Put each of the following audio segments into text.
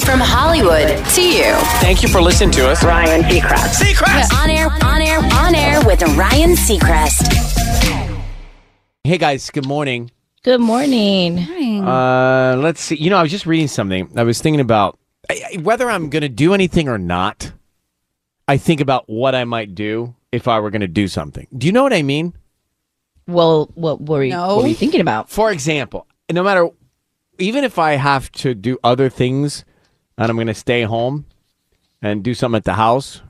From Hollywood to you. Thank you for listening to us. Ryan Seacrest. Seacrest! On air, on air, on air with Ryan Seacrest. Hey guys, good morning. Good morning. Uh, let's see. You know, I was just reading something. I was thinking about I- I- whether I'm going to do anything or not. I think about what I might do if I were going to do something. Do you know what I mean? Well, what were you, No. what were you thinking about? For example, no matter, even if I have to do other things and I'm going to stay home and do something at the house,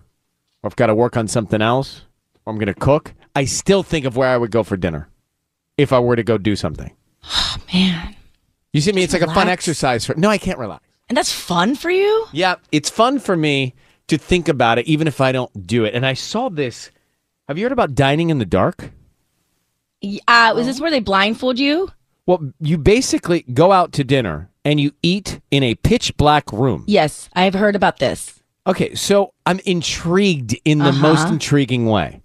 or I've got to work on something else, or I'm going to cook, I still think of where I would go for dinner if I were to go do something. Oh, man. You see me? It's like a fun exercise for. No, I can't relax. And that's fun for you? Yeah, it's fun for me to think about it, even if I don't do it. And I saw this. Have you heard about dining in the dark? Uh, is this where they blindfold you? Well, you basically go out to dinner and you eat in a pitch black room. Yes, I've heard about this. Okay, so I'm intrigued in the most Uh-huh. intriguing way.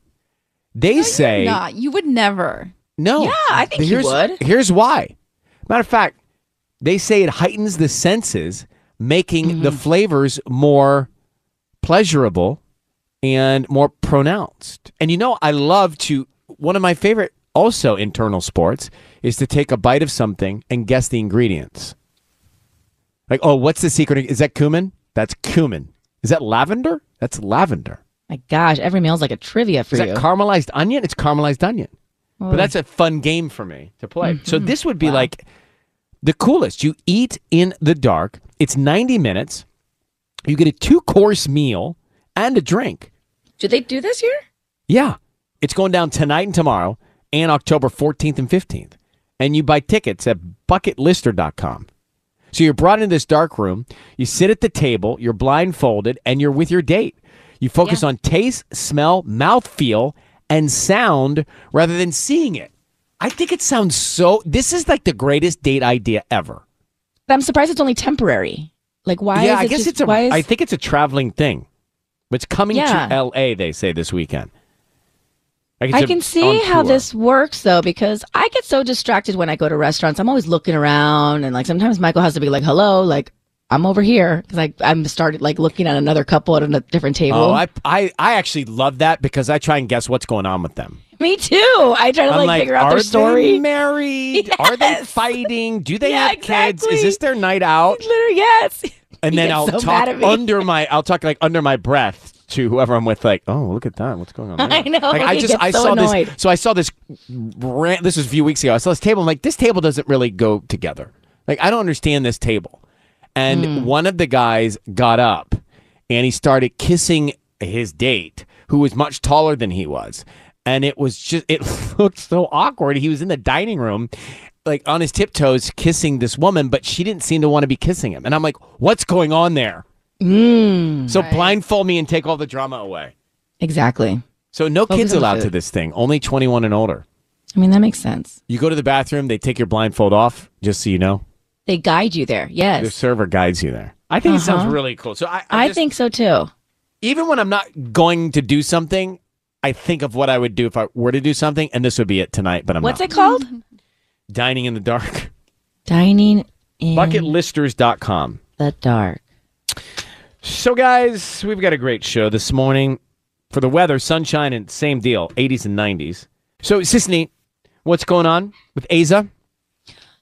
They say Not. You would never. no. Yeah, I think you here's, would. Here's why. Matter of fact, they say it heightens the senses, making Mm-hmm. the flavors more pleasurable and more pronounced. And you know, I love to. One of my favorite, also internal sports, is to take a bite of something and guess the ingredients. Like, oh, what's the secret? Is that cumin? That's cumin. Is that lavender? That's lavender. My gosh, every meal's like a trivia for Is you. that caramelized onion? It's caramelized onion. But that's a fun game for me to play. Mm-hmm. So this would be like the coolest. You eat in the dark. It's 90 minutes. You get a two course meal and a drink. Do they do this here? Yeah. It's going down tonight and tomorrow and October 14th and 15th. And you buy tickets at bucketlister.com. So you're brought into this dark room. You sit at the table, you're blindfolded, and you're with your date. You focus on taste, smell, mouth feel, and sound rather than seeing it. I think it sounds so. This is like the greatest date idea ever. But I'm surprised it's only temporary. Like, why yeah, is I guess just, it's a. is- I think it's a traveling thing. But it's coming Yeah. to L.A. They say this weekend. Like, it's I can see how tour. this works though, because I get so distracted when I go to restaurants. I'm always looking around, and like sometimes Michael has to be like, "Hello," like I'm over here because I I'm started like looking at another couple at a different table. Oh, I, I I actually love that because I try and guess what's going on with them. Me too. I try to like, like, figure out their story. Are they married? Are they fighting? Do they Yeah, have kids? Is this their night out? Literally, yes. And He then I'll so talk under my I'll talk like under my breath to whoever I'm with. Like, oh, look at that. What's going on? There? I know, Like, I just I so saw annoyed. this. So I saw this. Rant, this was a few weeks ago. I saw this table. I'm like, this table doesn't really go together. Like, I don't understand this table. And Hmm. one of the guys got up and he started kissing his date, who was much taller than he was. And it was just, it looked so awkward. He was in the dining room, like on his tiptoes, kissing this woman, but she didn't seem to want to be kissing him. And I'm like, what's going on there? Mm, So blindfold me and take all the drama away. exactly. So no Focus kids allowed to this thing, only 21 and older. I mean, that makes sense. You go to the bathroom, they take your blindfold off, just so you know. They guide you there. Yes. The server guides you there. I think it sounds Uh-huh. really cool. So I, I'm I just- think so too. even when I'm not going to do something, I think of what I would do if I were to do something, and this would be it tonight. But I'm What's not. it called? Dining in the dark. Dining in Bucketlisters.com. the dark. So, guys, we've got a great show this morning. For the weather, sunshine and same deal, 80s and 90s. So, Sissany, what's going on with Aza?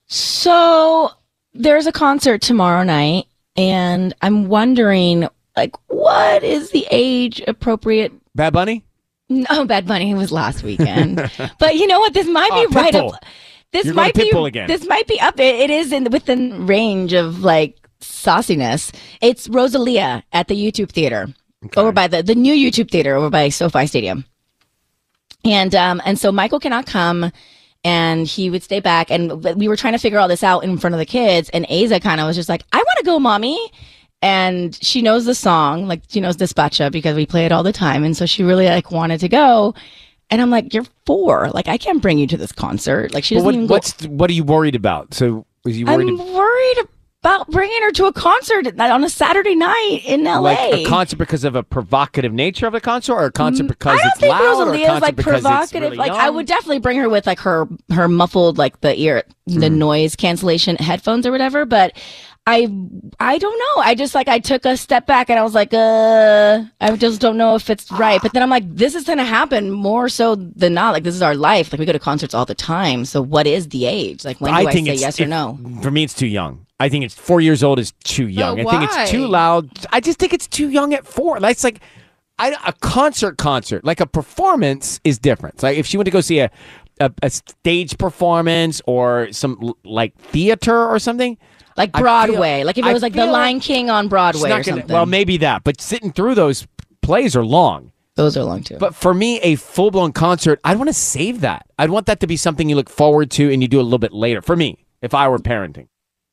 So there's a concert tomorrow night, and I'm wondering, like, what is the age appropriate? Bad Bunny? No, Bad Bunny was last weekend, but you know what? This might be Oh, right up. This You're might be again. this might be up. It, it is in within range of like sauciness. It's Rosalia at the YouTube Theater over by the the new YouTube Theater over by SoFi Stadium. And um and so Michael cannot come and he would stay back and we were trying to figure all this out in front of the kids and Aza kind of was just like, "I want to go, mommy." And she knows the song, like she knows Despechá because we play it all the time and so she really like wanted to go. And I'm like, "You're 4. Like I can't bring you to this concert." Like she doesn't what, even go what's what are you worried about? So, was you worried I'm worried about bringing her to a concert on a Saturday night in LA. like a concert because of a provocative nature of the concert, or a concert because I don't it's think loud, or a like provocative. really like I would definitely bring her with like her her muffled like the ear the Mm. noise cancellation headphones or whatever. But I I don't know. I just like I took a step back and I was like, uh, I just don't know if it's right. But then I'm like, this is gonna happen more so than not. Like this is our life. Like we go to concerts all the time. So what is the age? Like when do I, think say yes or it- no? For me, it's too young. I think it's four years old is too young. I think it's too loud. I just think it's too young at four. That's like I, a concert. Concert like a performance is different. Like if she went to go see a a, a stage performance or some like theater or something. Like I feel- Broadway. like if it I was like The Lion King on Broadway or gonna- something. well, maybe that, but sitting through those plays are long. those are long too. But for me, a full blown concert, I'd want to save that. I'd want that to be something you look forward to and you do a little bit later. For me, if I were parenting,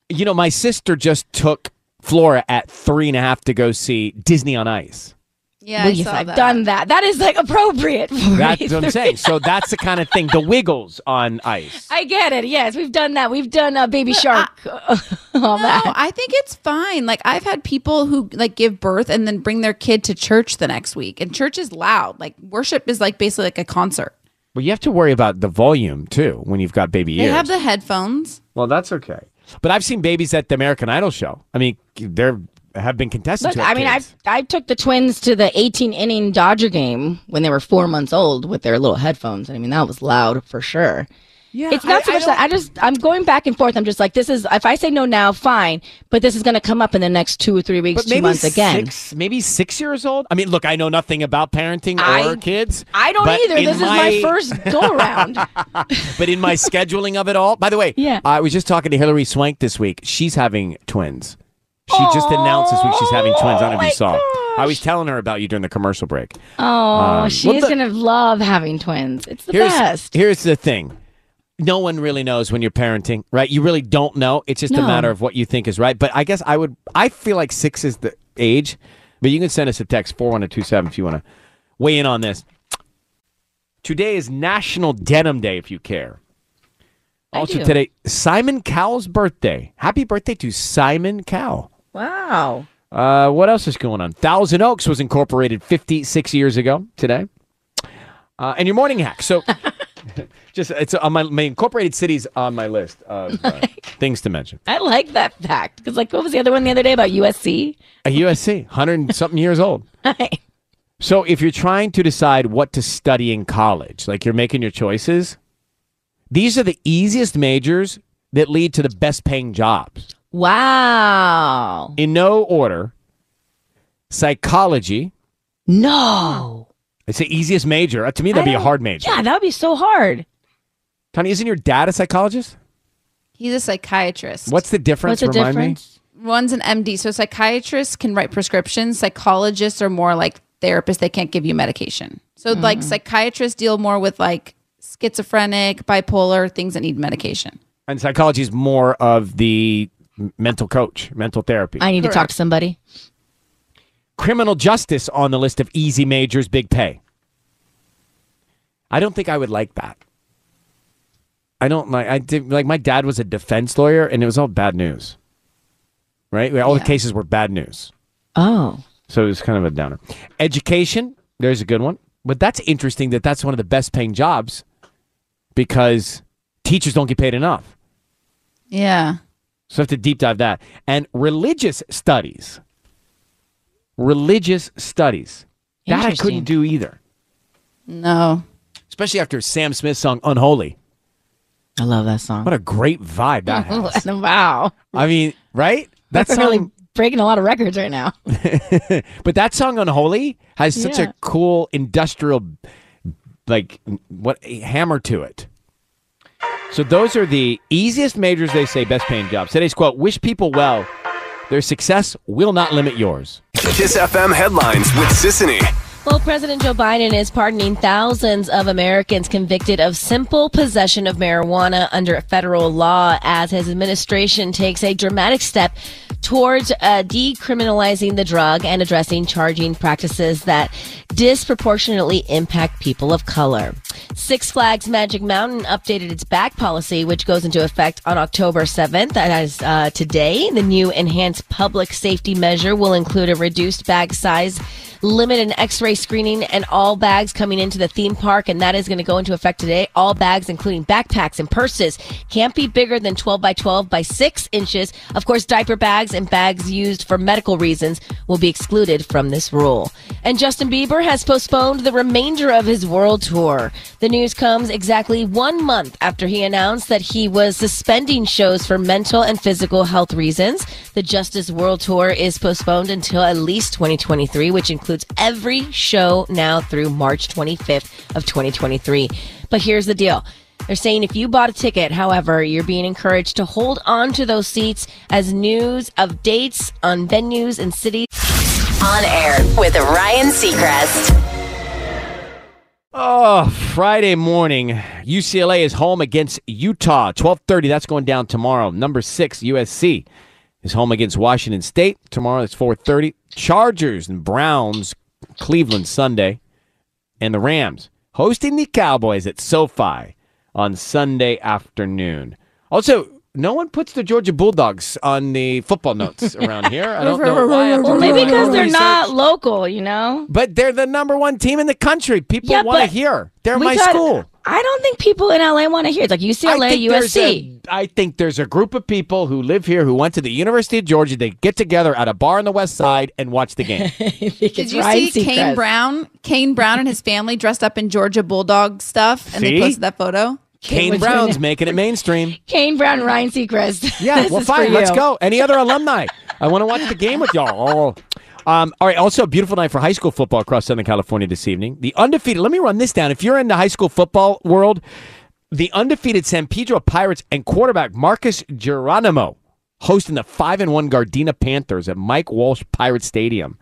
you know, my sister just took Flora at three and a half to go see Disney on Ice. Yeah, well, I yes, saw I've that. done that. That is like appropriate. For That's a what I'm saying. So that's the kind of thing. The Wiggles on ice. I get it. Yes, we've done that. We've done uh, Baby Shark. all No, that. I think it's fine. Like I've had people who like give birth and then bring their kid to church the next week, and church is loud. Like worship is like basically like a concert. But you have to worry about the volume too when you've got baby They ears. have the headphones. well, that's okay. But I've seen babies at the American Idol show. I mean, there have been contested. Look, who I mean, I kids. I took the twins to the 18 inning Dodger game when they were four months old with their little headphones. and I mean, that was loud for sure. Yeah, It's not I- so I much that I just I'm going back and forth. I'm just like, this is if I say no now, fine, but this is going to come up in the next two or three weeks, But two maybe months again. Six, maybe six years old. I mean, look, I know nothing about parenting I- or kids. I don't either. in This is my first go around. but in my scheduling of it all. By the way, Yeah. I was just talking to Hilary Swank this week. She's having twins. She just announced this week she's having twins. I don't know if you saw. I was telling her about you during the commercial break. Oh, Um, she well, going to love having twins. It's the Here's best. here's the thing. No one really knows when you're parenting, right? You really don't know. It's just a matter of what you think is right. But I guess I would I feel like six is the age. But you can send us a text four one two seven if you want to weigh in on this. Today is National Denim Day if you care. Also today, Simon Cowell's birthday. Happy birthday to Simon Cowell. Wow. Uh, what else is going on? Thousand Oaks was incorporated 56 years ago today. Uh, and your morning hack. So, just it's on my, my incorporated cities on my list of uh, things to mention. I like that fact because, like, what was the other one the other day about USC? A USC, 100 and something years old. So, if you're trying to decide what to study in college, like you're making your choices, these are the easiest majors that lead to the best paying jobs. Wow. In no order psychology. No. It's the easiest major. Uh, To me, that'd I be a don't- hard major. Yeah, that would be so hard. Tony, isn't your dad a psychologist? He's a psychiatrist. What's the difference? What's the Remind difference? One's an MD. So psychiatrists can write prescriptions. Psychologists are more like therapists. They can't give you medication. So Mm. like psychiatrists deal more with like schizophrenic, bipolar, things that need medication. me. And psychology is more of the m- mental coach, mental therapy. I need to talk to somebody. Criminal justice on the list of easy majors, big pay. I don't think I would like that. I don't like. I did like my dad was a defense lawyer, and it was all bad news. Right, all the cases were bad news. Oh. So it was kind of a downer. Education, there's a good one. But that's interesting that that's one of the best paying jobs because teachers don't get paid enough. Yeah. So I have to deep dive that. And religious studies. Religious studies. That I couldn't do either. No. Especially after Sam Smith's song Unholy. I love that song. What a great vibe that has. wow. I mean, right? That That's song really breaking a lot of records right now. But that song Unholy has such Yeah. a cool industrial like what hammer to it. So those are the easiest majors they say best paying jobs. Today's quote, wish people well. Their success will not limit yours. Kiss FM headlines with Sissany. Well, President Joe Biden is pardoning thousands of Americans convicted of simple possession of marijuana under federal law as his administration takes a dramatic step towards uh, decriminalizing the drug and addressing charging practices that disproportionately impact people of color. Six Flags Magic Mountain updated its bag policy, which goes into effect on October 7th. That is uh, today. The new enhanced public safety measure will include a reduced bag size limit an screening and all bags coming into the theme park and that is going to go into effect today. All bags including backpacks and purses can't be bigger than 12 by 12 by 6 inches. Of course diaper bags and bags used for medical reasons will be excluded from this rule. And justin bieber has postponed the remainder of his world tour. The news comes exactly one month after he announced that he was suspending shows for mental and physical health reasons. The justice world tour is postponed until at least 2023 which includes every show now through March 25th of 2023. But here's the deal. They're saying if you bought a ticket, however, you're being encouraged to hold on to those seats as news of dates on venues and cities. On air with Ryan Seacrest. Oh, Friday morning, UCLA is home against Utah. 12:30, that's going down tomorrow. Number 6 USC is home against Washington State tomorrow. It's 4:30. Chargers and Browns Cleveland Sunday and the Rams hosting the Cowboys at SoFi on Sunday afternoon. Also, no one puts the Georgia Bulldogs on the football notes around here. I don't know why. after Well, maybe because they're research. not local, you know? But they're the number one team in the country. People Yeah, want to hear. They're my got- school. I don't think people in LA want to hear. It's like UCLA, there's USC. a- I think there's a group of people who live here who went to the University of Georgia. They get together at a bar on the west side and watch the game. Did you see Kane Brown? Kane Brown and his family dressed up in Georgia Bulldog stuff, and See? they posted that photo. Kane Brown's making it mainstream. Kane Brown, Ryan Seacrest. Yeah, well, fine. Let's go. Any other alumni? I want to watch the game with y'all. Oh. Um, all right. Also, a beautiful night for high school football across Southern California this evening. The undefeated. Let me run this down. If you're in the high school football world, the undefeated San Pedro Pirates and quarterback Marcus Geronimo hosting the five and one Gardena Panthers at Mike Walsh Pirate Stadium.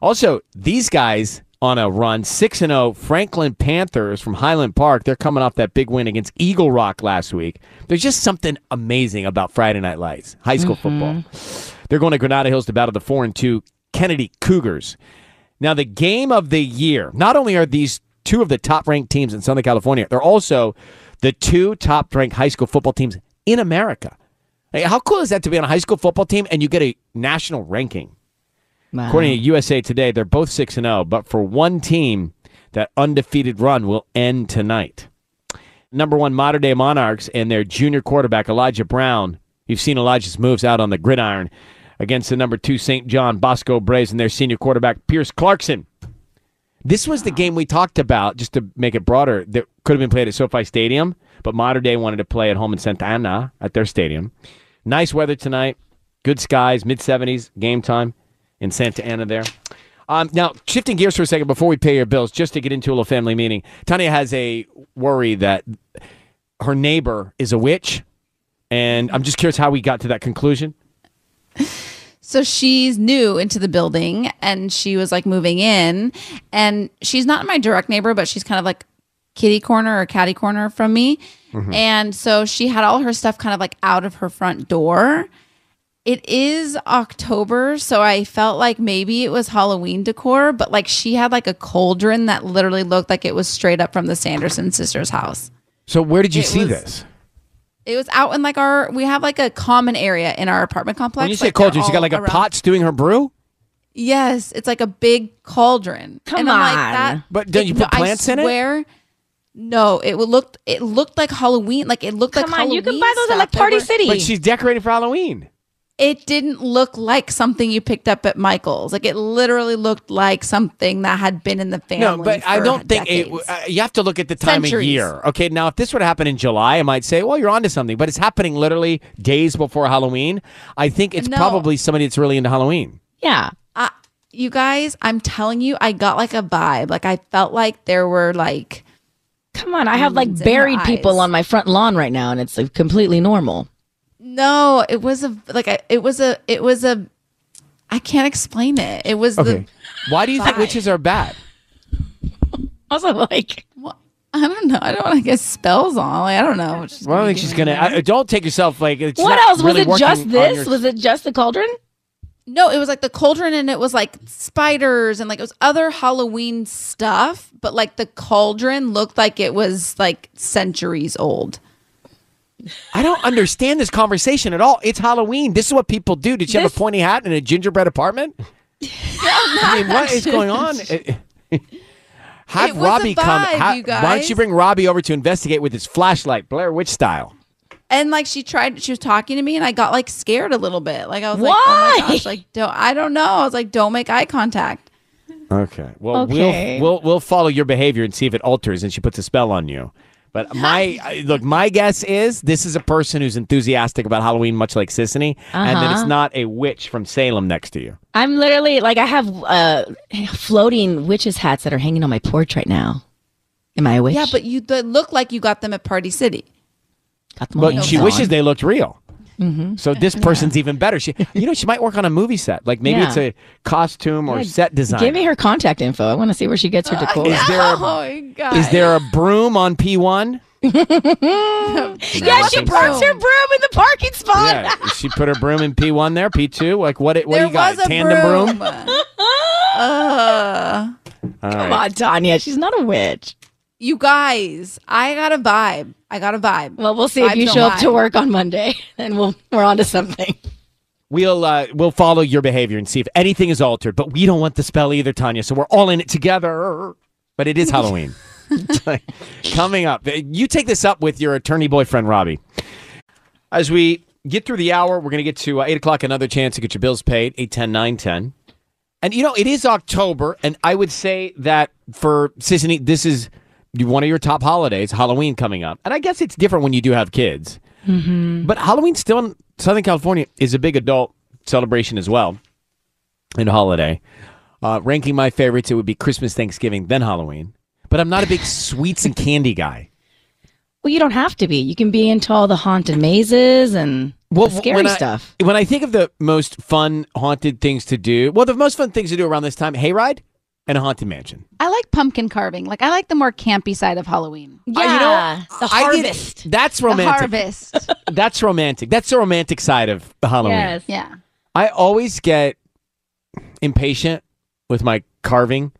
Also, these guys on a run, 6 and 0 Franklin Panthers from Highland Park. They're coming off that big win against Eagle Rock last week. There's just something amazing about Friday Night Lights, high school mm-hmm. football. They're going to Granada Hills to battle the 4 and 2 Kennedy Cougars. Now, the game of the year, not only are these two of the top ranked teams in Southern California, they're also the two top ranked high school football teams in America. How cool is that to be on a high school football team and you get a national ranking? Wow. According to USA Today, they're both 6 and 0, but for one team, that undefeated run will end tonight. Number 1 Mater Dei Monarchs and their junior quarterback Elijah Brown. You've seen Elijah's moves out on the gridiron against the number 2 St. John Bosco Braves and their senior quarterback Pierce Clarkson. This was the game we talked about, just to make it broader, that could have been played at SoFi Stadium, but Mater Dei wanted to play at home in Santa Ana at their stadium. Nice weather tonight, good skies, mid 70s, game time in Santa Ana there. Um, now, shifting gears for a second before we pay your bills, just to get into a little family meeting, Tanya has a worry that her neighbor is a witch, and I'm just curious how we got to that conclusion. So she's new into the building and she was like moving in and she's not my direct neighbor, but she's kind of like kitty corner or catty corner from me. And so she had all her stuff kind of like out of her front door. It is October, so I felt like maybe it was Halloween decor, but like she had like a cauldron that literally looked like it was straight up from the Sanderson sisters' house. So, where did you It see was- this? It was out in like our we have like a common area in our apartment complex. When you say like, cauldron, she got like a around- pot stewing her brew. Yes, it's like a big cauldron. Come and I'm like, on. that, But don't you put plants I in it? swear, No, it would look. It looked like Halloween. Like it looked like Halloween. Come like on, you can buy those at like. Party City. But she's decorating for Halloween. It didn't look like something you picked up at Michael's. Like it literally looked like something that had been in the family. No, but I don't think it, uh, you have to look at the time Centuries. of year. Okay, now if this would happen in July, I might say, well, you're onto something. But it's happening literally days before Halloween. I think it's No. probably somebody that's really into Halloween. yeah. I, you guys, I'm telling you, I got like a vibe. Like I felt like there were like Come on, I have like buried people on my front lawn right now, and it's like, completely normal. No. It was a like a, it was a it was a. I can't explain it. It was Okay. Why do you think witches are bad? Also, like, the. Well, I don't know. I don't want to get spells on. Like I don't know. Well, I gonna think she's gonna. I, uh, don't take yourself like. It's what else? really was it just this? your- Was it just the cauldron? No, it was like the cauldron and it was like spiders and like it was other Halloween stuff, but like the cauldron looked like it was like centuries old. I don't understand this conversation at all. It's Halloween. This is what people do. Did you have a pointy hat and a gingerbread apartment? I mean, what is going on? Have It was a Robbie come. vibe, ha- you Why don't you bring Robbie over to investigate with his flashlight, Blair Witch style? And like she tried, she was talking to me, and I got like scared a little bit. Like I was like, "Oh my Why? gosh!" Like don't I don't know. I was like, "Don't make eye contact." Okay. Well, Okay. we'll we'll we'll follow your behavior and see if it alters and she puts a spell on you. But my look, my guess is this is a person who's enthusiastic about Halloween, much like Sissany, and that it's Uh-huh. not a witch from Salem next to you. I'm literally like, I have uh, floating witches hats that are hanging on my porch right now. Am I a witch? Yeah, but you look like you got them at Party City. Got them But all she on. wishes they looked real. So this person's even better. She, you know, she might work on a movie set. Like maybe Yeah. it's a costume or Yeah, set design. Give me her contact info. I want to see where she gets her decor. Is there a, Oh my god! is there a broom on P one? yeah, she parks her broom in the parking spot. Yeah, she put her broom in P one there. P two, like what? What there do you got? a Tandem broom. broom. uh, All Come right. on, Tanya. She's not a witch. you guys, I got a vibe. I got a vibe. Well, we'll see if you show up to work on Monday, and we'll we're on to something. We'll uh, we'll follow your behavior and see if anything is altered. But we don't want the spell either, Tanya. So we're all in it together. But it is Halloween. Coming up, you take this up with your attorney boyfriend Robbie. As we get through the hour, we're going to get to uh, eight o'clock. Another chance to get your bills paid. Eight ten nine ten. And you know it is October, and I would say that for Sissany, this is one of your top holidays. Halloween coming up, and I guess it's different when you do have kids. But Halloween still in Southern California is a big adult celebration as well, and holiday. Uh, ranking my favorites, it would be Christmas, Thanksgiving, then Halloween. But I'm not a big sweets and candy guy. Well, you don't have to be. You can be into all the haunted mazes and the scary when I- stuff. when I think of the most fun haunted things to do, well, the most fun things to do around this time: hayride and a haunted mansion. I like pumpkin carving. Like I like the more campy side of Halloween. Yeah, Uh, you know, the I did- harvest. that's The romantic. harvest. That's romantic. That's the romantic side of the Halloween. Yes. Yeah. I always get impatient with my carving.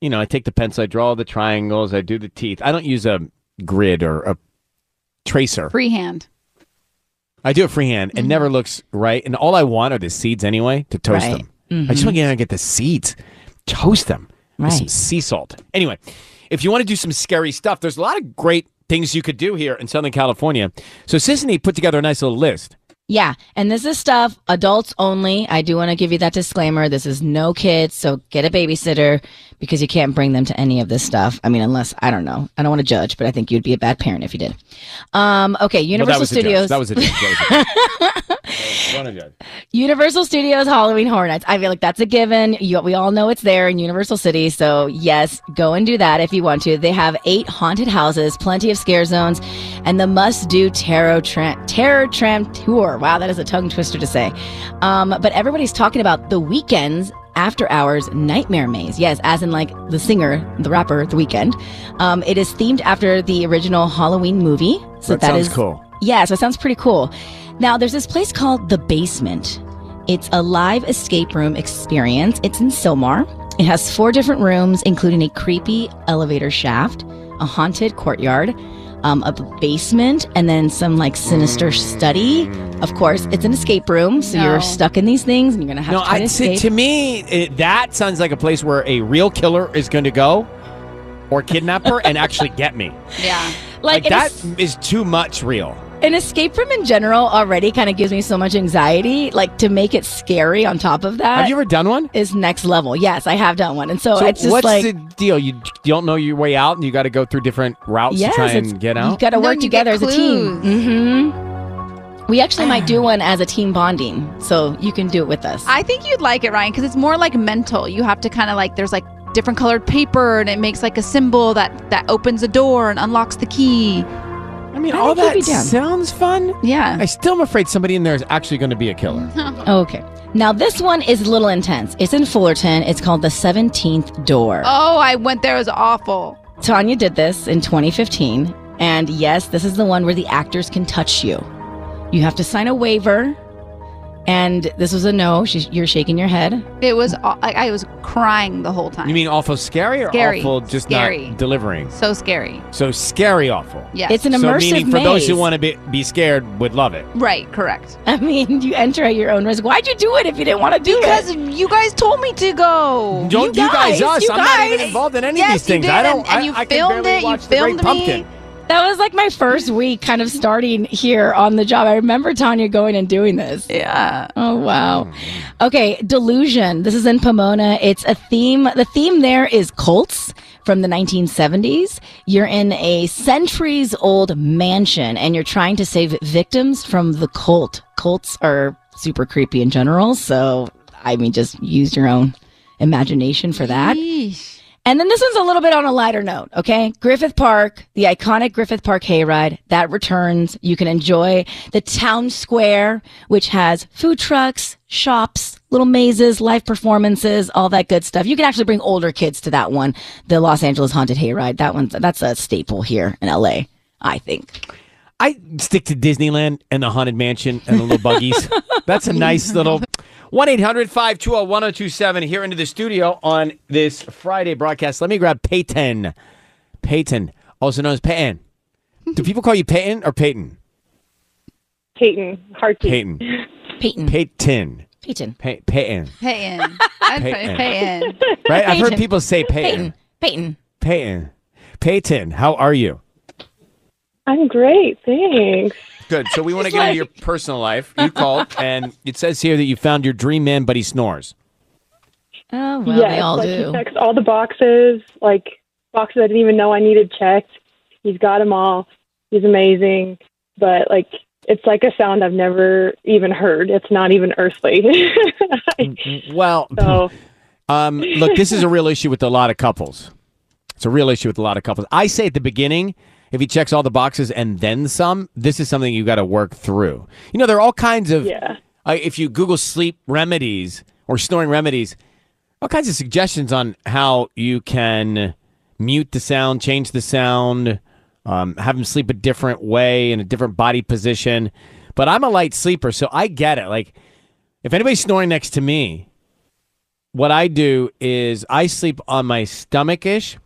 You know, I take the pencil, I draw the triangles, I do the teeth. I don't use a grid or a tracer. Freehand. I do it freehand. It never looks right. And all I want are the seeds anyway to toast Right. them. I just want to get get the seeds, toast them with some sea salt. Anyway, if you want to do some scary stuff, there's a lot of great things you could do here in Southern California. So Sissany put together a nice little list. Yeah, and this is stuff adults only. I do want to give you that disclaimer. This is no kids, so get a babysitter because you can't bring them to any of this stuff. I mean, unless I don't know. I don't want to judge, but I think you'd be a bad parent if you did. Um, okay, Well, Universal that Studios. That was a joke. That was a joke. One of you. Universal Studios Halloween Horror Nights. I feel like that's a given. You, we all know it's there in Universal City. So, yes, go and do that if you want to. They have eight haunted houses, plenty of scare zones, and the must do tarot tram, terror tram tour. Wow, that is a tongue twister to say. Um, but everybody's talking about the weekends after hours nightmare maze yes as in like the singer the rapper the Weeknd um, it is themed after the original halloween movie so That that sounds is- cool. yeah, so it sounds pretty cool. Now, there's this place called The Basement. It's a live escape room experience. It's in Sylmar. It has four different rooms, including a creepy elevator shaft, a haunted courtyard, um, a basement, and then some like sinister study. Of course, it's an escape room, so No. you're stuck in these things, and you're gonna have No, to try to I, to, escape. to me, it, that sounds like a place where a real killer is going to go or kidnap her and actually get me. Yeah. Like, Like, that an, is too much real. An escape room in general already kind of gives me so much anxiety. Like to make it scary on top of that Have you ever done one? is next level. Yes, I have done one, and so, So it's just what's like. the deal? You, you don't know your way out, and you got to go through different routes Yes, to try and get out. You got to work you get together as a team. clues. hmm We actually might do one as a team bonding, so you can do it with us. I think you'd like it, Ryan, because it's more like mental. You have to kind of like there's like different colored paper, and it makes like a symbol that that opens a door and unlocks the key. I mean, I all that be down. sounds fun. Yeah. I still am afraid somebody in there is actually going to be a killer. okay. Now this one is a little intense. It's in Fullerton. It's called the Seventeenth Door. Oh, I went there. It was awful. Tanya did this in 2015, and yes, this is the one where the actors can touch you. You have to sign a waiver, and this was a no. She's, you're shaking your head. It was. I, I was crying the whole time. You mean awful scary or Scary. awful just Scary. not delivering? so scary? So scary awful. Yes. It's an immersive so meaning for those who want to be, be scared would love it. right. Correct. I mean, you enter at your own risk. Why'd you do it if you didn't want to do Because it? Because you guys told me to go. Don't you guys, guys, us? you I'm not even involved in any Yes, of these you things. did, I don't. and- and I, you I filmed barely it, you the Great filmed me. Pumpkin. That was like my first week kind of starting here on the job. I remember Tanya going and doing this. Yeah. Oh wow. Okay, Delusion. This is in Pomona. It's a theme. The theme there is cults from the 1970s. You're in a centuries old mansion and you're trying to save victims from the cult. Cults are super creepy in general, so I mean just use your own imagination for that. Yeesh. And then this one's a little bit on a lighter note, okay? Griffith Park, the iconic Griffith Park hayride, that returns. You can enjoy the town square, which has food trucks, shops, little mazes, live performances, all that good stuff. You can actually bring older kids to that one, the Los Angeles Haunted Hayride. That one's that's a staple here in LA, I think. I stick to Disneyland and the Haunted Mansion and the little buggies. That's a nice little 1 800 520 1027 here into the studio on this Friday broadcast. Let me grab Peyton. Peyton, also known as Peyton. Do people call you Peyton or Peyton? Peyton, Harty. Peyton. Peyton. Peyton. Peyton. Peyton. Peyton. Peyton. Peyton. Right? I've heard people say Peyton. Peyton. Peyton. Peyton. Peyton, how are you? I'm great, thanks. Good. So we want to get into your personal life. You called, and it says here that you found your dream man, but he snores. Oh, well, yes, they all like do. he checks all the boxes, like boxes I didn't even know I needed checked. He's got them all. He's amazing, but like it's like a sound I've never even heard. It's not even earthly. Well, so um, look, this is a real issue with a lot of couples. It's a real issue with a lot of couples. I say at the beginning, if he checks all the boxes and then some, this is something you got to work through. You know, there are all kinds of. yeah, Uh, if you Google sleep remedies or snoring remedies, all kinds of suggestions on how you can mute the sound, change the sound, um, have him sleep a different way in a different body position. But I'm a light sleeper, so I get it. Like, if anybody's snoring next to me, what I do is I sleep on my stomach ish,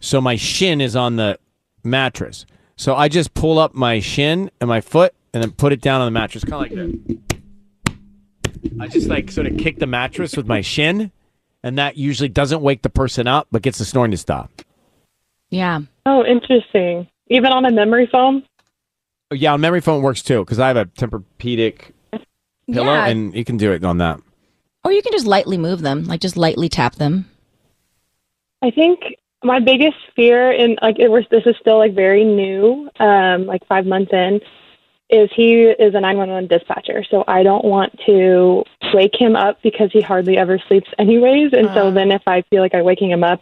so my shin is on the mattress. So I just pull up my shin and my foot and then put it down on the mattress, kind of like that. I just like sort of kick the mattress with my shin, and that usually doesn't wake the person up, but gets the snoring to stop. Yeah. Oh, interesting. Even on a memory foam. Yeah, on memory foam works too because I have a Tempur-Pedic pillow, Yeah. and you can do it on that. Or you can just lightly move them, like just lightly tap them. I think my biggest fear in like it was this is still like very new, um, like five months in, is he is a nine one one dispatcher. So I don't want to wake him up because he hardly ever sleeps anyways. And so then if I feel like I'm waking him up,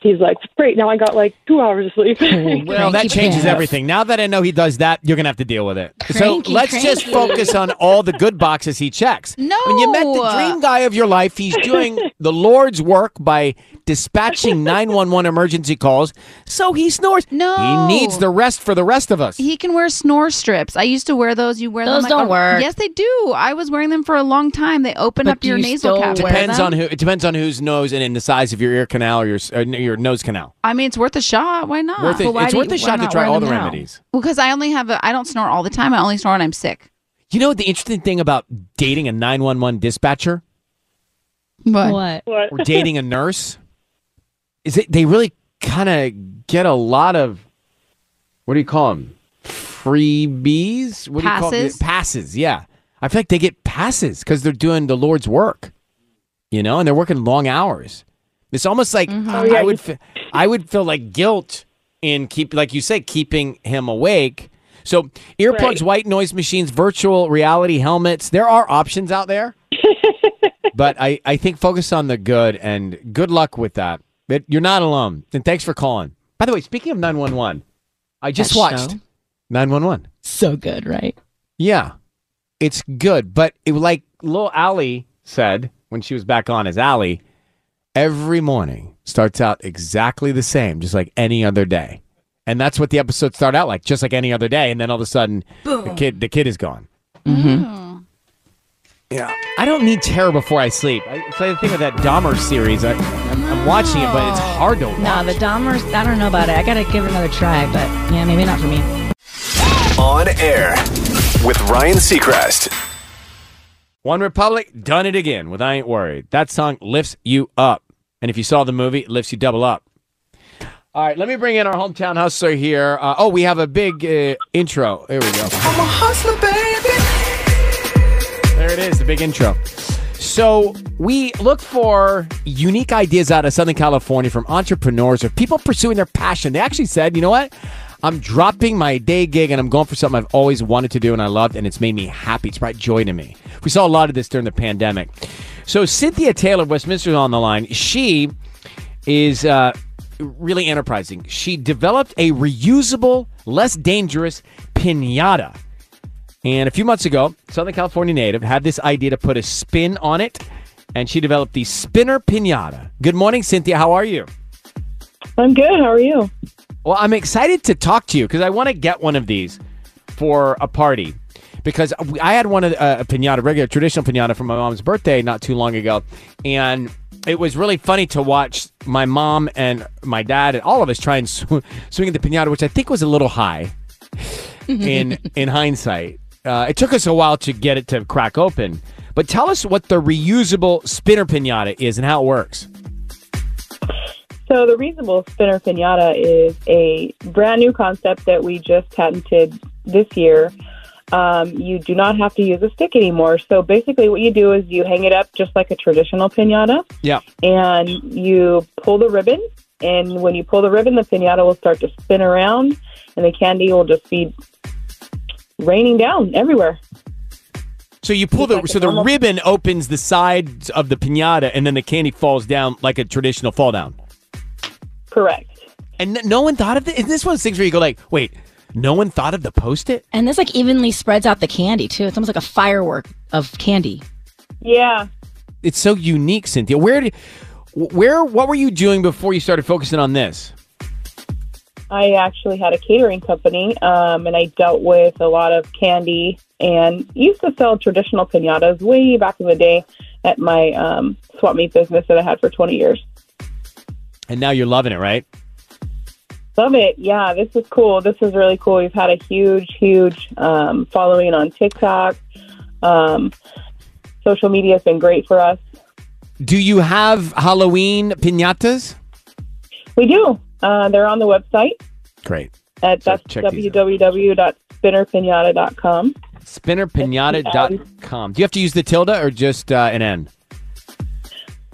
he's like, Great, now I got like two hours of sleep. Well, that changes everything. Now that I know he does that, you're gonna have to deal with it. so let's just focus on all the good boxes he checks. No. when you met the dream guy of your life, he's doing the Lord's work by dispatching 911 emergency calls, so he snores. No. he needs the rest for the rest of us. He can wear snore strips. I used to wear those. You wear Those them. don't work. Yes, they do. I was wearing them for a long time. They open But up your you nasal still cavity. depends on who. It depends on whose nose and in the size of your ear canal or your uh, your your nose canal. I mean, it's worth a shot. Why not? Worth it, But why it's do worth you- a why shot to not try wear all the them now? remedies. Well, because I only have a. I don't snore all the time. I only snore when I'm sick. You know what the interesting thing about dating a 911 dispatcher What? What? What? or dating a nurse is it they really kind of get a lot of what do you call them? Freebies? What do you call Passes? them? Passes, yeah. I feel like they get passes because they're doing the Lord's work, you know, and they're working long hours. It's almost like Mm-hmm. Oh, I would, fe- I would feel like guilt in keep, like you say, keeping him awake. So earplugs, Right. white noise machines, virtual reality helmets. There are options out there, but I, I think focus on the good and good luck with that. But you're not alone. And thanks for calling. By the way, speaking of 911, I just That watched show? 911. So good, right? Yeah, it's good, but it like little Allie said when she was back on as Allie, every morning starts out exactly the same, just like any other day, and that's what the episodes start out like, just like any other day, and then all of a sudden, Boom. the kid, the kid is gone. Mm-hmm. Yeah, I don't need terror before I sleep. I, it's like the thing with that Dahmer series. I, I'm, I'm watching it, but it's hard to watch. No, the Dahmers, I don't know about it. I gotta give it another try, but yeah, maybe not for me. On air with Ryan Seacrest. One Republic done it again with I Ain't Worried. That song lifts you up. And if you saw the movie, it lifts you double up. All right, let me bring in our hometown hustler here. Uh, oh, we have a big uh, intro. There we go. I'm a hustler, baby. There it is, the big intro. So we look for unique ideas out of Southern California from entrepreneurs or people pursuing their passion. They actually said, you know what? I'm dropping my day gig and I'm going for something I've always wanted to do and I loved, and it's made me happy. It's brought joy to me. We saw a lot of this during the pandemic. So Cynthia Taylor, Westminster, on the line. She is uh, really enterprising. She developed a reusable, less dangerous pinata. And a few months ago, Southern California native had this idea to put a spin on it, and she developed the spinner pinata. Good morning, Cynthia. How are you? I'm good. How are you? Well, I'm excited to talk to you because I want to get one of these for a party. Because I had one of uh, a pinata, regular traditional pinata, for my mom's birthday not too long ago, and it was really funny to watch my mom and my dad and all of us try and sw- swing at the pinata, which I think was a little high in in hindsight. Uh, it took us a while to get it to crack open. But tell us what the reusable spinner pinata is and how it works. So the reasonable spinner pinata is a brand new concept that we just patented this year. Um, you do not have to use a stick anymore. So basically, what you do is you hang it up just like a traditional pinata, Yeah. and you pull the ribbon. And when you pull the ribbon, the pinata will start to spin around, and the candy will just be raining down everywhere. So you pull the so the ribbon opens the sides of the pinata, and then the candy falls down like a traditional fall down. Correct. And no one thought of it. Isn't this one of those things where you go like, wait, no one thought of the post it? And this like evenly spreads out the candy too. It's almost like a firework of candy. Yeah. It's so unique, Cynthia. Where did, where, what were you doing before you started focusing on this? I actually had a catering company, um, and I dealt with a lot of candy and used to sell traditional pinatas way back in the day at my um, swap meet business that I had for 20 years. And now you're loving it, right? Love it. Yeah, this is cool. This is really cool. We've had a huge, huge um, following on TikTok. Um, social media has been great for us. Do you have Halloween pinatas? We do. Uh, they're on the website Great. at So that's check these www.spinnerpinata.com. Spinnerpinata.com. Do you have to use the tilde or just uh, an N?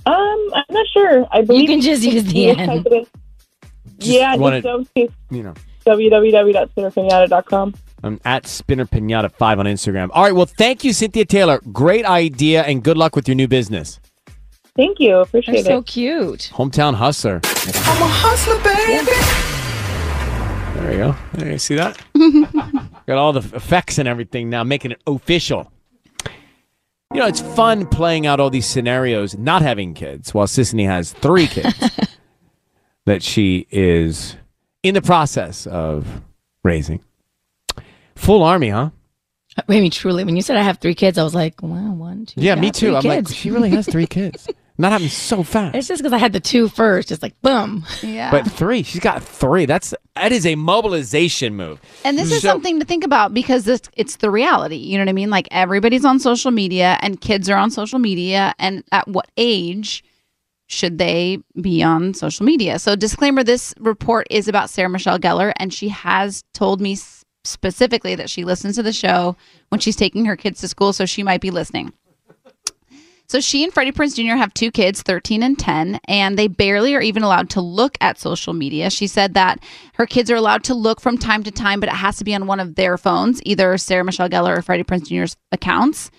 Um, I'm not sure. I believe you can just use the just N. type it in. yeah, wanna- just go to You know. www.spinnerpinata.com. I'm at Spinner Pinata 5 on Instagram. All right. Well, thank you, Cynthia Taylor. Great idea and good luck with your new business. Thank you. They're Appreciate so cute. Hometown Hustler. I'm a hustler, baby. There you go. There you see that? Got all the effects and everything now, making it official. You know, it's fun playing out all these scenarios, not having kids, while Sissany has three kids that she is in the process of raising. Full army, huh? I mean, truly, when you said I have three kids, I was like, wow, one, two. Yeah, me too. I'm kids. like, she really has three kids. Not happening so fast. It's just because I had the two first, just like boom. Yeah. But three, she's got three. That's that is a mobilization move. And this is something to think about because this it's the reality. You know what I mean? Like everybody's on social media and kids are on social media and at what age should they be on social media? So disclaimer this report is about Sarah Michelle Gellar and she has told me specifically that she listens to the show when she's taking her kids to school so she might be listening. So she and Freddie Prinze Jr. have two kids, 13 and 10, and they barely are even allowed to look at social media. She said that her kids are allowed to look from time to time, but it has to be on one of their phones, either Sarah Michelle Gellar or Freddie Prinze Jr.'s accounts.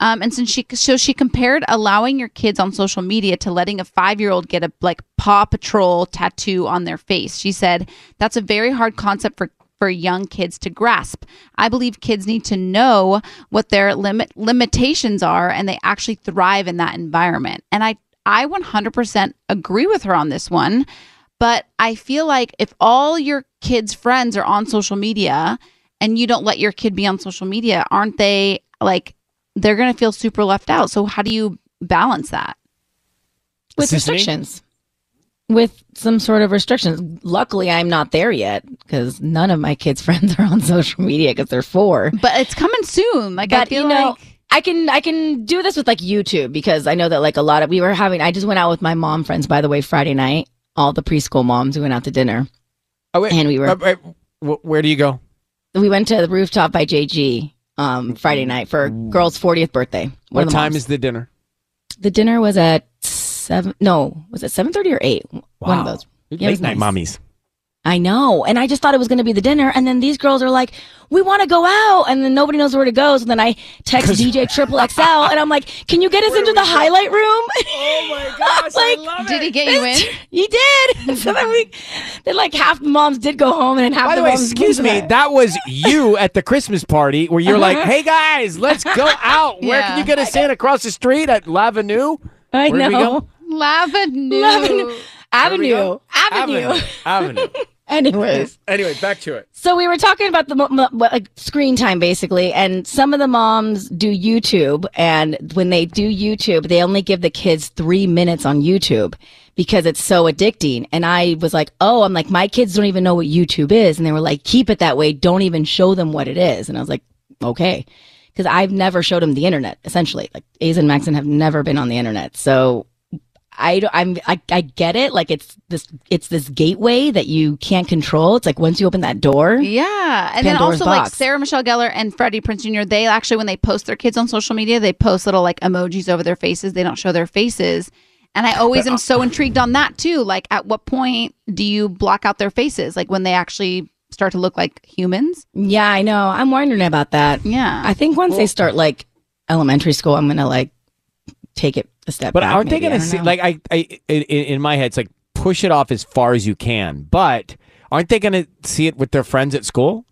Um, and since she so she compared allowing your kids on social media to letting a five year old get a like Paw Patrol tattoo on their face. She said that's a very hard concept for for young kids to grasp. I believe kids need to know what their limit limitations are and they actually thrive in that environment. And I I 100% agree with her on this one, but I feel like if all your kids' friends are on social media and you don't let your kid be on social media, aren't they like they're going to feel super left out. So how do you balance that? with restrictions with some sort of restrictions luckily i'm not there yet because none of my kids friends are on social media because they're four But it's coming soon. Like I but feel you know like i can i can do this with like youtube because i know that like a lot of we were having i just went out with my mom friends by the way friday night all the preschool moms we went out to dinner Oh, wait, and we were wait, wh- where do you go? we went to the rooftop by jg um friday night for girl's 40th birthday What time moms. is the dinner? the dinner was at seven no was it 7.30 or 8 one of those Late Yeah, it was night nice. mommies. I know. And I just thought it was going to be the dinner. And then these girls are like, we want to go out. And then nobody knows where to go. So then I text DJ Triple XL and I'm like, can you get us into the highlight room? Oh my gosh, like, did he get you in? He did. so then we, then like half the moms did go home and then half the highest. By the, the way, moms excuse me, went. that was you at the Christmas party where you're like, uh-huh. "Hey guys, let's go out. Where Yeah. can you get us in across the street at Lavenue?" I Where did we know. Go? Lavenue. Avenue. Avenue. Avenue. Avenue. Anyways. anyway, back to it. So we were talking about the mo- like screen time basically, and some of the moms do YouTube, and when they do YouTube, they only give the kids three minutes on YouTube because it's so addicting. And I was like, oh, I'm like, my kids don't even know what YouTube is, and they were like, keep it that way. Don't even show them what it is. And I was like, okay, because I've never showed them the internet. Essentially, like Ace and Maxon have never been on the internet, so. I, don't- I'm I, I get it like it's this it's this gateway that you can't control it's like once you open that door Yeah, and then Pandora's also like. Sarah Michelle Gellar and Freddie Prinze Jr. They actually, when they post their kids on social media, they post little like emojis over their faces. They don't show their faces, and I always am so intrigued on that too. Like, at what point do you block out their faces? Like when they actually start to look like humans? Yeah, I know. I'm wondering about that. Yeah, I think once they start like elementary school, I'm gonna like take it a step But back. aren't they maybe. I going to see? know. Like I, I in, in my head, it's like push it off as far as you can. But aren't they going to see it with their friends at school?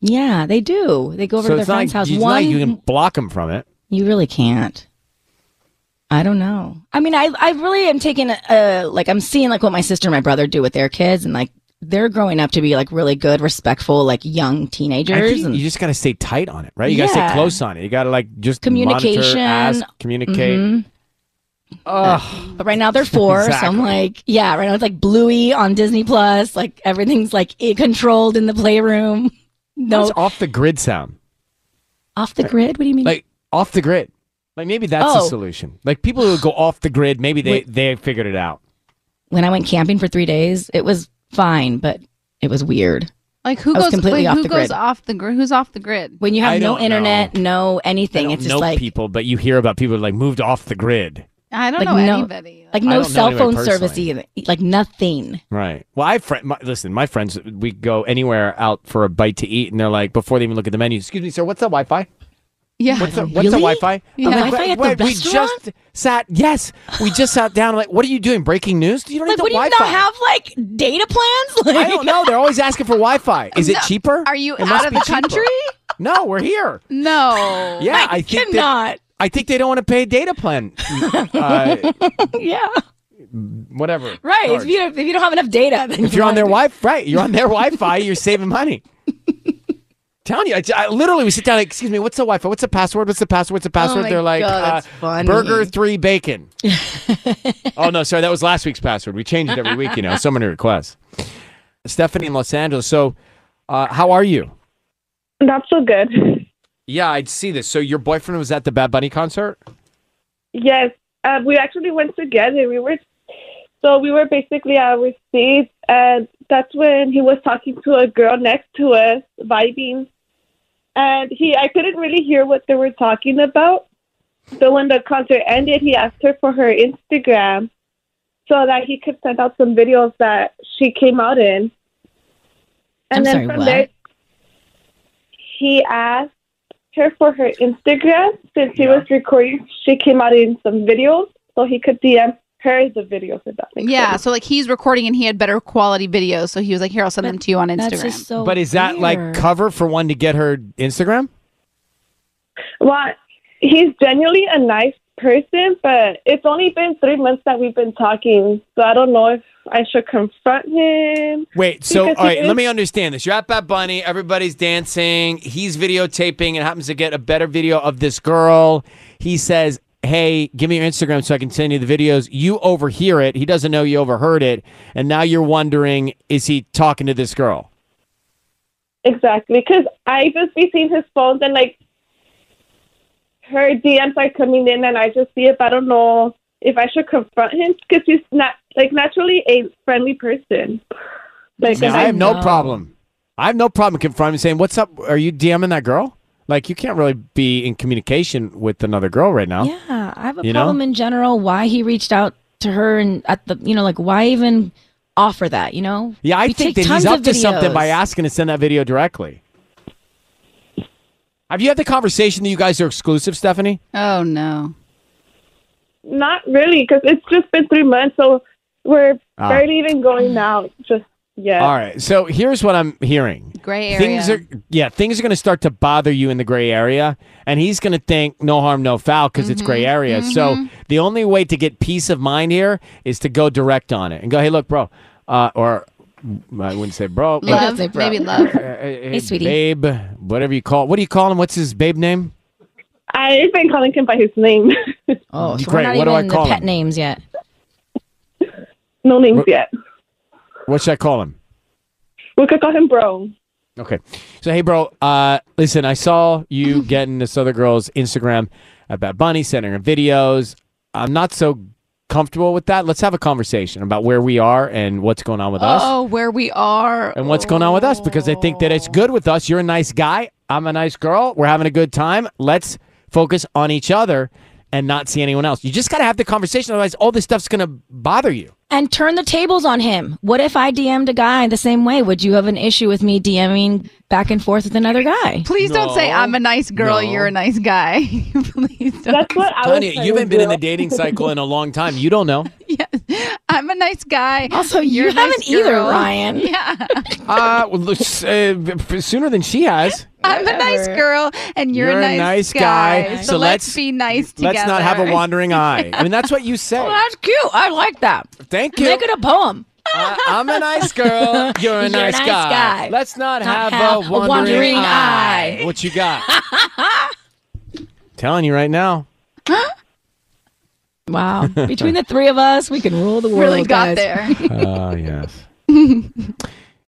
Yeah, they do. They go over so to their friend's like, house. it's not One, like you can block them from it. you really can't. I don't know. I mean, I I really am taking a like I'm seeing like what my sister and my brother do with their kids, and like they're growing up to be like really good, respectful, like young teenagers. And you just got to stay tight on it, right? You got to stay close on it. You got to like just Communication. monitor, ask, communicate. Mhm. Ugh. But right now they're four, so I'm like, yeah, right now it's like Bluey on Disney Plus. Like everything's like i- controlled in the playroom. No, What's off the grid sound? off the grid. What do you mean? Like off the grid. Like maybe that's the Oh. solution. Like people who go off the grid, maybe they they figured it out. when I went camping for three days, it was fine, but it was weird. like who goes completely wait, off who the goes grid. off the grid? Who's off the grid? When you I have no don't internet, no I anything, don't it's just know like people, but you hear about people like moved off the grid. I don't Like, know no- anybody. like I no cell phone service personally. either, like nothing. Right. Well, I friend. My, listen, my friends, we go anywhere out for a bite to eat, and they're like, before they even look at the menu, "Excuse me, sir, what's the Wi-Fi? yeah, What's the, what's the Wi-Fi? Yeah. Like, Wi-Fi "Wait, at the wait, we just sat. Yes, we just sat down. Like, what are you doing? Breaking news? Do you don't Like, need what the do you Wi-Fi. not have like data plans? Like, I don't know. They're always asking for Wi-Fi. Is it cheaper? Are you It out of the cheaper. country? No, we're here. No. Yeah, I, think that, cannot. I think they don't want to pay data plan. Uh, yeah, whatever. right. charge. If you if you don't have enough data, then If you're on their Wi-Fi, right? You're on their Wi-Fi. You're saving money. Telling you, I, I literally we sit down. Like, Excuse me, what's the Wi-Fi? What's the password? What's the password? What's the password? Oh They're like God, uh, funny. burger three bacon. oh no, sorry, that was last week's password. We change it every week. You know, so many requests. Stephanie in Los Angeles. So, uh, how are you? Not so good. Yeah, I'd see this. So your boyfriend was at the Bad Bunny concert. Yes, uh, we actually went together. We were so we were basically at our seats, and that's when he was talking to a girl next to us, vibing. And he, I couldn't really hear what they were talking about. So when the concert ended, he asked her for her Instagram so that he could send out some videos that she came out in. And I'm then sorry, from what? there, he asked her for her Instagram since he was recording. She came out in some videos, so he could DM her the videos. If that makes Yeah, sense. so like he's recording and he had better quality videos, so he was like, "Here, I'll send them to you on That's Instagram." just so. but is that like weird. cover for one to get her Instagram? Well, he's genuinely a nice person, but it's only been three months that we've been talking, so I don't know if I should confront him. Wait, so all right, he let me understand this. You're at Bad Bunny, everybody's dancing, he's videotaping and happens to get a better video of this girl. He says, Hey, give me your Instagram so I can send you the videos. You overhear it. He doesn't know you overheard it. And now you're wondering, is he talking to this girl? Exactly, because I just be seeing his phones and like her DMs are coming in, and I just see if I don't know if I should confront him because he's not like naturally a friendly person. Like, Yeah, I have no problem. I have no problem confronting him saying, What's up? Are you DMing that girl? Like, you can't really be in communication with another girl right now. Yeah, I have a You know? problem in general. Why he reached out to her and at the, you know, like why even offer that? You know? Yeah, I We think that he's up of to something by asking to send that video directly. Have you had the conversation that you guys are exclusive, Stephanie? oh no. Not really, because it's just been three months, so we're Ah. barely even going out just yeah. All right. So here's what I'm hearing. Gray area. Things are yeah, things are going to start to bother you in the gray area, and he's going to think no harm, no foul because it's Mm-hmm. gray area. So the only way to get peace of mind here is to go direct on it and go, hey, look, bro, uh, or I wouldn't say bro, but, love, say bro. maybe love. uh, hey, Hey, sweetie. babe, whatever you call. What do you call him? What's his babe name? I've been calling him by his name. Oh, so Great. we're not What do I call the pet him? names yet. no names What- yet. What should I call him? We could call him bro. Okay. So hey, bro. Uh, listen, I saw you getting this other girl's Instagram about Bunny, sending her videos. I'm not so comfortable with that. Let's have a conversation about where we are and what's going on with us Oh, where we are. and what's going on with us because I think that it's good with us. You're a nice guy. I'm a nice girl. We're having a good time. Let's focus on each other and not see anyone else. You just got to have the conversation. Otherwise, all this stuff's going to bother you. And turn the tables on him. What if I DM'd a guy the same way? Would you have an issue with me DMing back and forth with another guy? Please don't say I'm a nice girl. No. You're a nice guy. Please don't. That's what I was. Tanya, trying you haven't been in the dating cycle in a long time. You don't know. Yes, I'm a nice guy. Also, you You're a nice haven't either, girl. Ryan. Yeah, Uh, well, uh, sooner than she has. I'm a nice girl, and you're, You're a a nice, nice guy. guy, So, so let's, let's- be nice together. Let's not have a wandering eye. I mean, that's what you say. Well, that's cute. I like that. Thank you. Make it a poem. Uh, I'm a nice girl. You're a You're nice, nice guy. guy. Let's not, Not have, have a wandering, wandering eye. eye. What you got? Telling you right now. Wow. Between the three of us, we can rule the world. We really got guys. there. Oh yes.